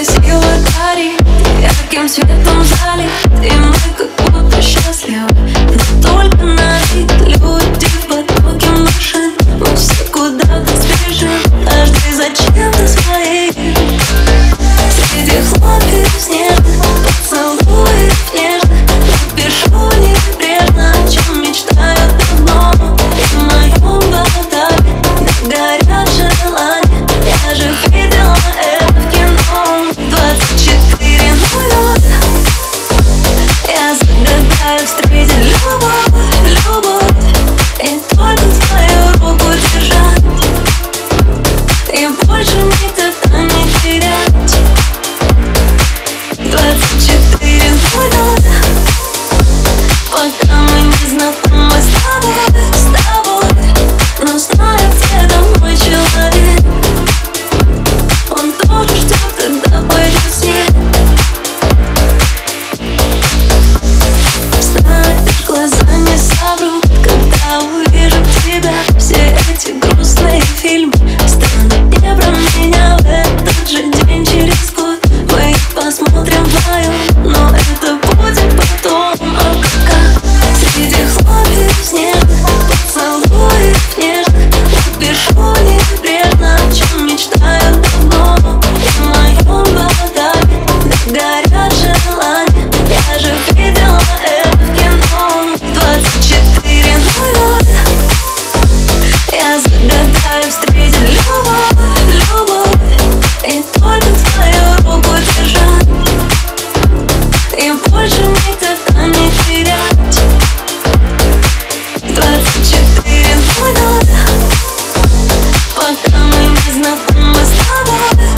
красиво горит Ярким светом залит встретить much time. There's nothing but slow